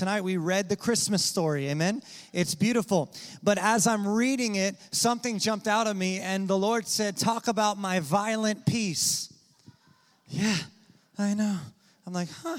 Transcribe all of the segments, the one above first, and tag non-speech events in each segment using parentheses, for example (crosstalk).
tonight we read the Christmas story. Amen. It's beautiful. But as I'm reading it, something jumped out of me, and the Lord said, Talk about my violent peace. Yeah, I know. I'm like, huh.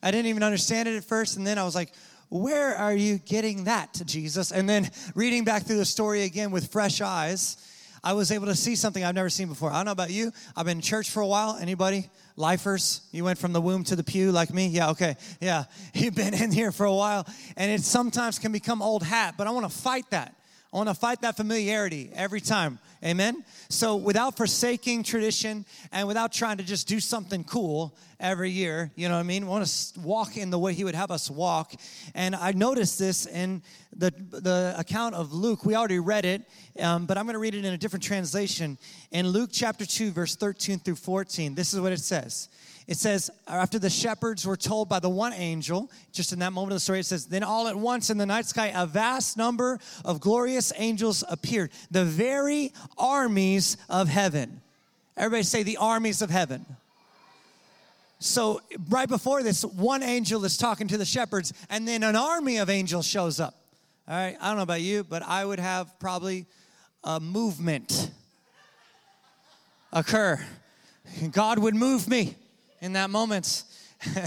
I didn't even understand it at first, and then I was like, where are you getting that, to Jesus? And then reading back through the story again with fresh eyes, I was able to see something I've never seen before. I don't know about you. I've been in church for a while. Anybody? Lifers? You went from the womb to the pew like me? Yeah, okay. Yeah. (laughs) You've been in here for a while. And it sometimes can become old hat, but I want to fight that. I want to fight that familiarity every time. Amen? So, without forsaking tradition and without trying to just do something cool every year, you know what I mean? We want to walk in the way He would have us walk. And I noticed this in the, the account of Luke. We already read it, um, but I'm going to read it in a different translation. In Luke chapter 2, verse 13 through 14, this is what it says. It says, after the shepherds were told by the one angel, just in that moment of the story, it says, Then all at once in the night sky, a vast number of glorious angels appeared, the very armies of heaven. Everybody say, The armies of heaven. So, right before this, one angel is talking to the shepherds, and then an army of angels shows up. All right, I don't know about you, but I would have probably a movement occur. God would move me in that moment. (laughs)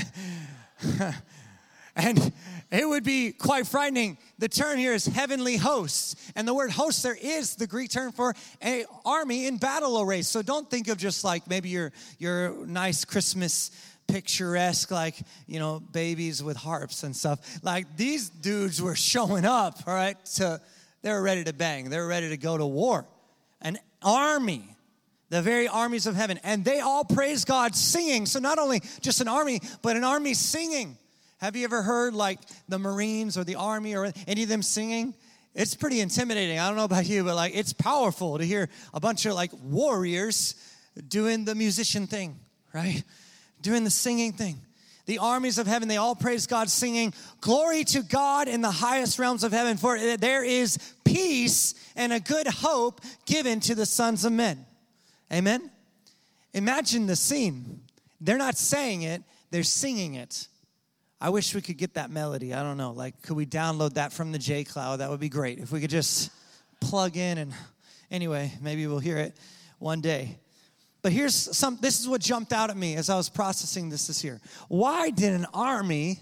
and it would be quite frightening. The term here is heavenly hosts. And the word host there is the Greek term for an army in battle array. So don't think of just like maybe your, your nice Christmas picturesque, like, you know, babies with harps and stuff. Like these dudes were showing up, all right, So they were ready to bang. They were ready to go to war. An army the very armies of heaven. And they all praise God singing. So not only just an army, but an army singing. Have you ever heard like the Marines or the Army or any of them singing? It's pretty intimidating. I don't know about you, but like it's powerful to hear a bunch of like warriors doing the musician thing, right? Doing the singing thing. The armies of heaven, they all praise God, singing, Glory to God in the highest realms of heaven, for there is peace and a good hope given to the sons of men. Amen? Imagine the scene. They're not saying it, they're singing it. I wish we could get that melody. I don't know. Like, could we download that from the J Cloud? That would be great. If we could just plug in and anyway, maybe we'll hear it one day. But here's some this is what jumped out at me as I was processing this this year. Why did an army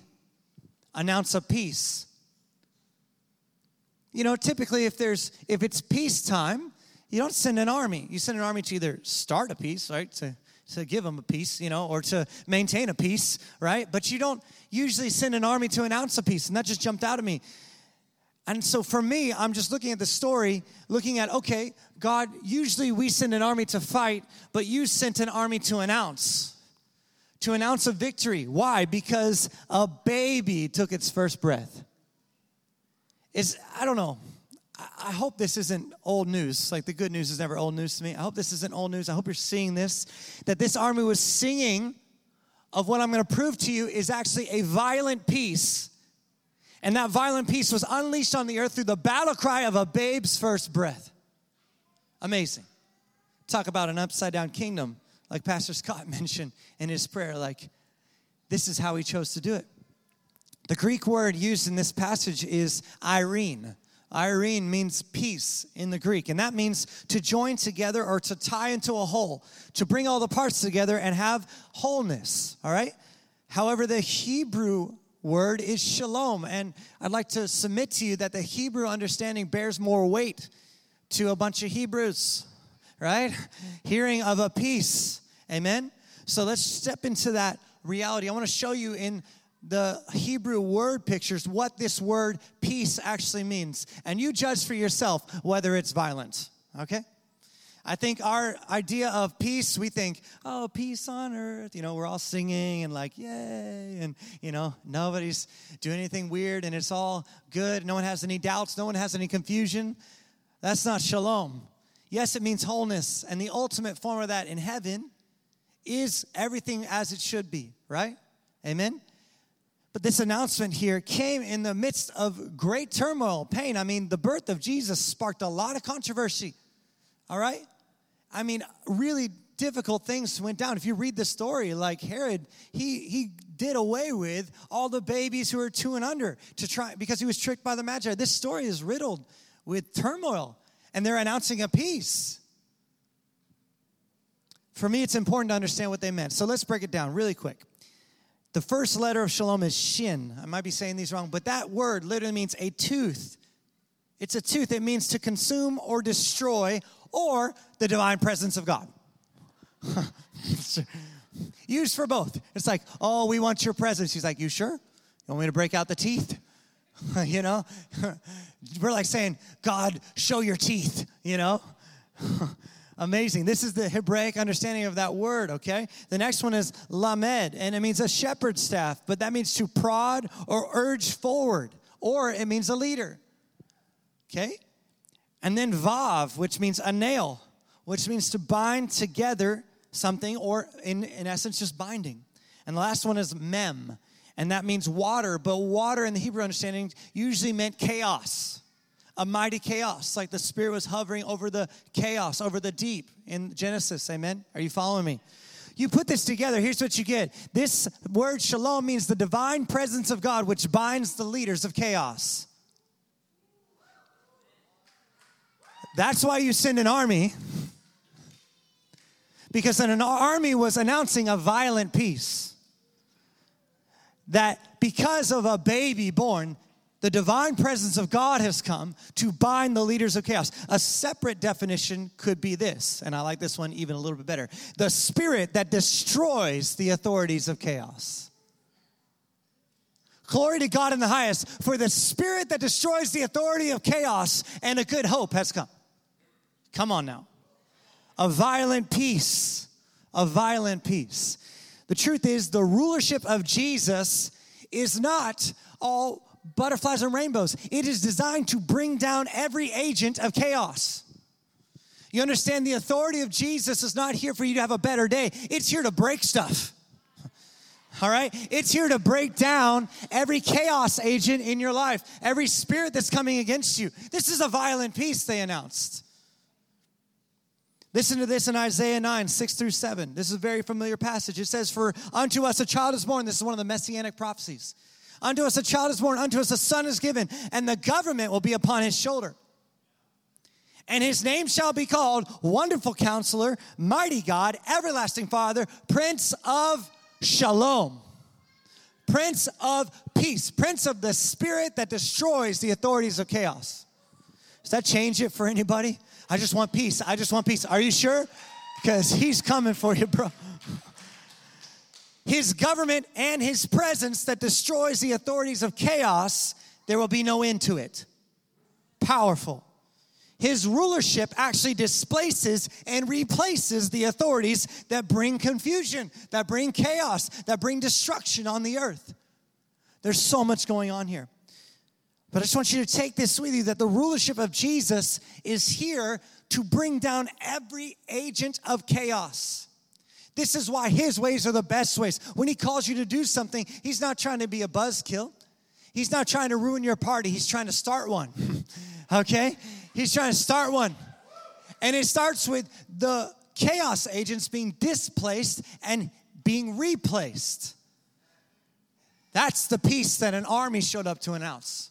announce a peace? You know, typically if there's if it's peacetime, you don't send an army. You send an army to either start a peace, right? To, to give them a peace, you know, or to maintain a peace, right? But you don't usually send an army to announce a peace. And that just jumped out at me. And so for me, I'm just looking at the story, looking at, okay, God, usually we send an army to fight, but you sent an army to announce, to announce a victory. Why? Because a baby took its first breath. Is I don't know. I hope this isn't old news. Like the good news is never old news to me. I hope this isn't old news. I hope you're seeing this that this army was singing of what I'm going to prove to you is actually a violent peace. And that violent peace was unleashed on the earth through the battle cry of a babe's first breath. Amazing. Talk about an upside down kingdom, like Pastor Scott (laughs) mentioned in his prayer. Like, this is how he chose to do it. The Greek word used in this passage is eirene Eirene means peace in the Greek, and that means to join together or to tie into a whole, to bring all the parts together and have wholeness, all right? However, the Hebrew word is shalom, and I'd like to submit to you that the Hebrew understanding bears more weight to a bunch of Hebrews, right? Hearing of a peace, amen? So let's step into that reality. I want to show you in the Hebrew word pictures what this word peace actually means. And you judge for yourself whether it's violent, okay? I think our idea of peace, we think, oh, peace on earth. You know, we're all singing and like, yay. And, you know, nobody's doing anything weird and it's all good. No one has any doubts. No one has any confusion. That's not shalom. Yes, it means wholeness. And the ultimate form of that in heaven is everything as it should be, right? Amen? But this announcement here came in the midst of great turmoil, pain. I mean, the birth of Jesus sparked a lot of controversy. All right? I mean, really difficult things went down. If you read the story, like Herod, he he did away with all the babies who were two and under to try because he was tricked by the magi. This story is riddled with turmoil, and they're announcing a peace. For me, it's important to understand what they meant. So let's break it down really quick. The first letter of shalom is shin. I might be saying these wrong, but that word literally means a tooth. It's a tooth. It means to consume or destroy or the divine presence of God. (laughs) Used for both. It's like, oh, we want your presence. He's like, you sure? You want me to break out the teeth? (laughs) you know? (laughs) We're like saying, God, show your teeth, you know? Amazing. This is the Hebraic understanding of that word, okay? The next one is lamed, and it means a shepherd's staff, but that means to prod or urge forward, or it means a leader, okay? And then vav, which means a nail, which means to bind together something, or in, in essence, just binding. And the last one is mem, and that means water, but water in the Hebrew understanding usually meant chaos a mighty chaos, like the Spirit was hovering over the chaos, over the deep in Genesis. Amen? Are you following me? You put this together, here's what you get. This word shalom means the divine presence of God, which binds the leaders of chaos. That's why you send an army, because an army was announcing a violent peace. That because of a baby born, the divine presence of God has come to bind the leaders of chaos. A separate definition could be this, and I like this one even a little bit better the spirit that destroys the authorities of chaos. Glory to God in the highest, for the spirit that destroys the authority of chaos and a good hope has come. Come on now. A violent peace, a violent peace. The truth is, the rulership of Jesus is not all butterflies and rainbows. It is designed to bring down every agent of chaos. You understand the authority of Jesus is not here for you to have a better day, it's here to break stuff. (laughs) All right? It's here to break down every chaos agent in your life, every spirit that's coming against you. This is a violent peace, they announced. Listen to this in Isaiah 9, 6 through 7. This is a very familiar passage. It says, For unto us a child is born. This is one of the messianic prophecies. Unto us a child is born, unto us a son is given, and the government will be upon his shoulder. And his name shall be called Wonderful Counselor, Mighty God, Everlasting Father, Prince of Shalom. Prince of Peace, Prince of the Spirit that destroys the authorities of chaos. Does that change it for anybody? I just want peace. I just want peace. Are you sure? Because he's coming for you, bro his government and his presence that destroys the authorities of chaos, there will be no end to it. Powerful. His rulership actually displaces and replaces the authorities that bring confusion, that bring chaos, that bring destruction on the earth. There's so much going on here. But I just want you to take this with you that the rulership of Jesus is here to bring down every agent of chaos. This is why his ways are the best ways. When he calls you to do something, he's not trying to be a buzzkill. He's not trying to ruin your party. He's trying to start one. (laughs) okay? He's trying to start one. And it starts with the chaos agents being displaced and being replaced. That's the peace that an army showed up to announce.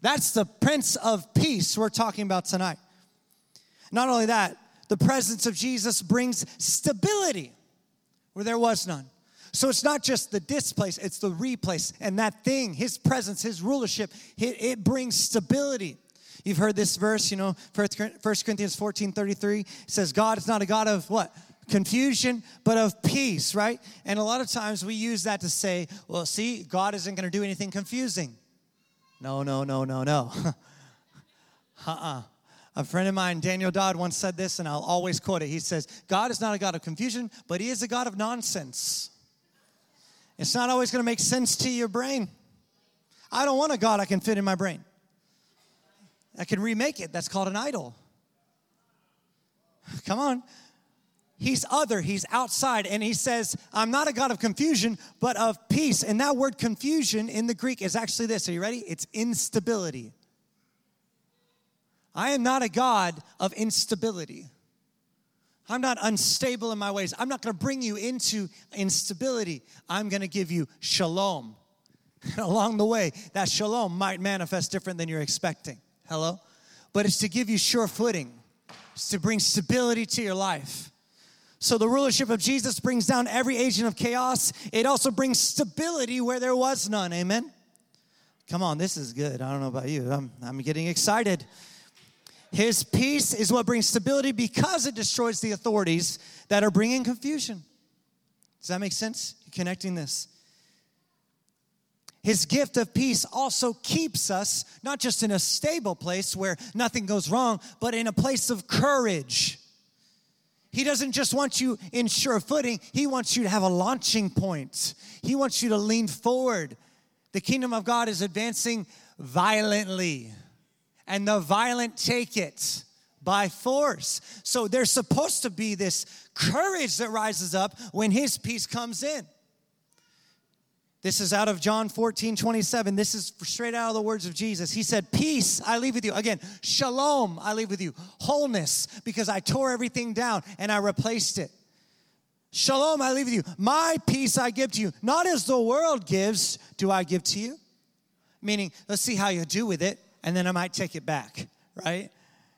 That's the Prince of Peace we're talking about tonight. Not only that, the presence of Jesus brings stability where there was none. So it's not just the displace, it's the replace. And that thing, his presence, his rulership, it, it brings stability. You've heard this verse, you know, 1 Corinthians 14 33 says, God is not a God of what? Confusion, but of peace, right? And a lot of times we use that to say, well, see, God isn't going to do anything confusing. No, no, no, no, no. (laughs) uh uh a friend of mine, Daniel Dodd, once said this, and I'll always quote it. He says, God is not a God of confusion, but He is a God of nonsense. It's not always going to make sense to your brain. I don't want a God I can fit in my brain. I can remake it. That's called an idol. Come on. He's other, he's outside, and he says, I'm not a God of confusion, but of peace. And that word confusion in the Greek is actually this. Are you ready? It's instability. I am not a God of instability. I'm not unstable in my ways. I'm not going to bring you into instability. I'm going to give you shalom. And (laughs) along the way, that shalom might manifest different than you're expecting. Hello? But it's to give you sure footing, it's to bring stability to your life. So the rulership of Jesus brings down every agent of chaos. It also brings stability where there was none. Amen? Come on, this is good. I don't know about you. I'm, I'm getting excited. His peace is what brings stability because it destroys the authorities that are bringing confusion. Does that make sense? You're connecting this. His gift of peace also keeps us not just in a stable place where nothing goes wrong, but in a place of courage. He doesn't just want you in sure footing, He wants you to have a launching point. He wants you to lean forward. The kingdom of God is advancing violently and the violent take it by force. So there's supposed to be this courage that rises up when his peace comes in. This is out of John 14, 27. This is straight out of the words of Jesus. He said, Peace I leave with you. Again, shalom I leave with you. Wholeness, because I tore everything down and I replaced it. Shalom I leave with you. My peace I give to you. Not as the world gives, do I give to you. Meaning, let's see how you do with it and then I might take it back, right?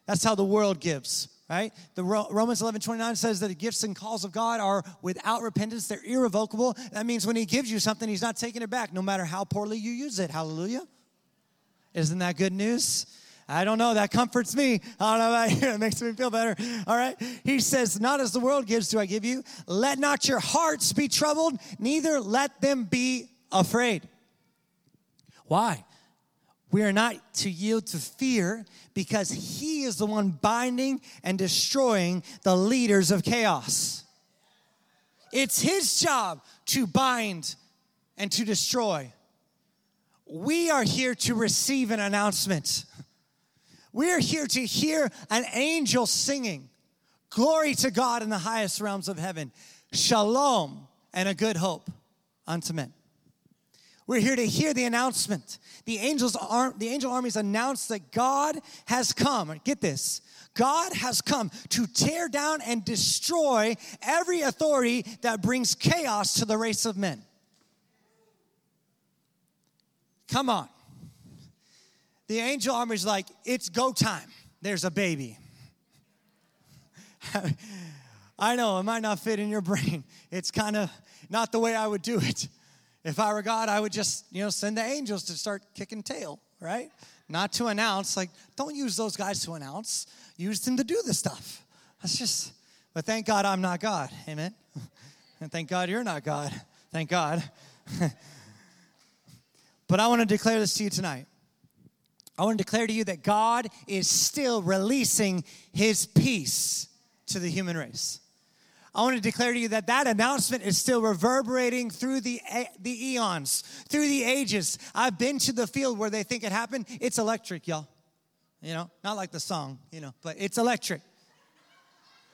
That's how the world gives, right? The Romans 11 29 says that the gifts and calls of God are without repentance, they're irrevocable. That means when He gives you something, He's not taking it back, no matter how poorly you use it. Hallelujah. Isn't that good news? I don't know. That comforts me. I don't know about (laughs) you. It makes me feel better. All right. He says, Not as the world gives, do I give you. Let not your hearts be troubled, neither let them be afraid. Why? We are not to yield to fear because he is the one binding and destroying the leaders of chaos. It's his job to bind and to destroy. We are here to receive an announcement. We are here to hear an angel singing, Glory to God in the highest realms of heaven, Shalom and a good hope unto men. We're here to hear the announcement. The angels the angel armies announced that God has come. Get this. God has come to tear down and destroy every authority that brings chaos to the race of men. Come on. The angel army is like, it's go time. There's a baby. (laughs) I know it might not fit in your brain. It's kind of not the way I would do it. If I were God, I would just, you know, send the angels to start kicking tail, right? Not to announce. Like, don't use those guys to announce. Use them to do the stuff. That's just, but thank God I'm not God. Amen. (laughs) And thank God you're not God. Thank God. (laughs) but I want to declare this to you tonight. I want to declare to you that God is still releasing his peace to the human race. I want to declare to you that that announcement is still reverberating through the, the eons, through the ages. I've been to the field where they think it happened. It's electric, y'all. You know, not like the song, you know, but it's electric.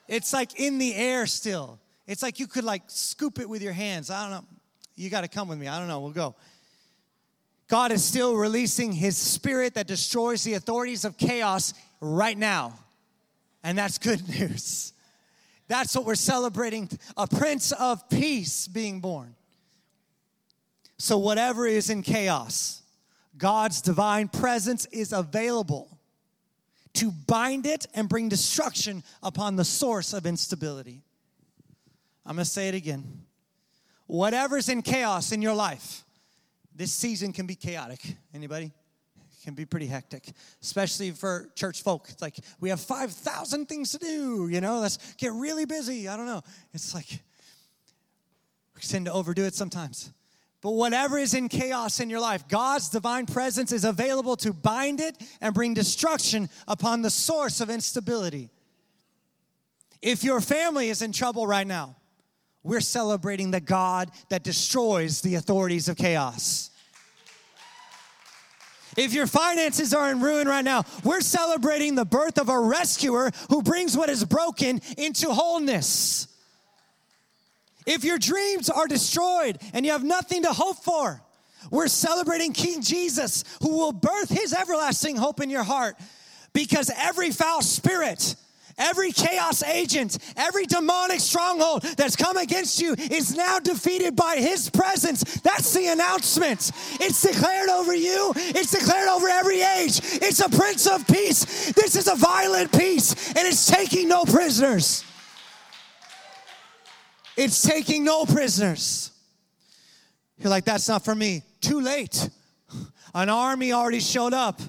It's like in the air still. It's like you could like scoop it with your hands. I don't know. You got to come with me. I don't know. We'll go. God is still releasing his spirit that destroys the authorities of chaos right now. And that's good (laughs) news. That's what we're celebrating a Prince of Peace being born. So, whatever is in chaos, God's divine presence is available to bind it and bring destruction upon the source of instability. I'm gonna say it again. Whatever's in chaos in your life, this season can be chaotic. Anybody? Can be pretty hectic, especially for church folk. It's like we have 5,000 things to do, you know, let's get really busy. I don't know. It's like we tend to overdo it sometimes. But whatever is in chaos in your life, God's divine presence is available to bind it and bring destruction upon the source of instability. If your family is in trouble right now, we're celebrating the God that destroys the authorities of chaos. If your finances are in ruin right now, we're celebrating the birth of a rescuer who brings what is broken into wholeness. If your dreams are destroyed and you have nothing to hope for, we're celebrating King Jesus who will birth his everlasting hope in your heart because every foul spirit Every chaos agent, every demonic stronghold that's come against you is now defeated by his presence. That's the announcement. It's declared over you, it's declared over every age. It's a prince of peace. This is a violent peace, and it's taking no prisoners. It's taking no prisoners. You're like, that's not for me. Too late. An army already showed up.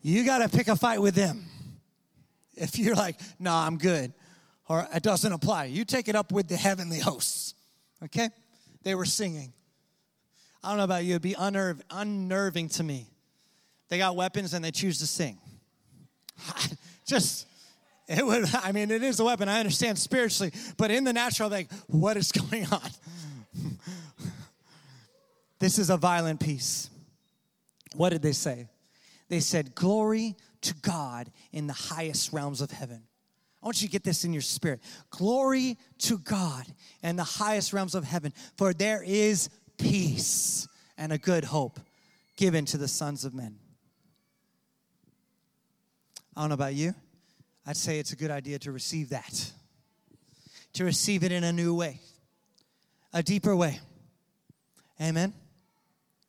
You got to pick a fight with them. (laughs) If you're like, no, nah, I'm good, or it doesn't apply, you take it up with the heavenly hosts. Okay? They were singing. I don't know about you, it'd be unnerv- unnerving to me. They got weapons and they choose to sing. (laughs) Just, it would, I mean, it is a weapon. I understand spiritually, but in the natural, like, what is (laughs) going on? this is a violent peace. What did they say? They said, Glory to God in the highest realms of heaven. I want you to get this in your spirit. Glory to God in the highest realms of heaven, for there is peace and a good hope given to the sons of men. I don't know about you. I'd say it's a good idea to receive that, to receive it in a new way, a deeper way. Amen.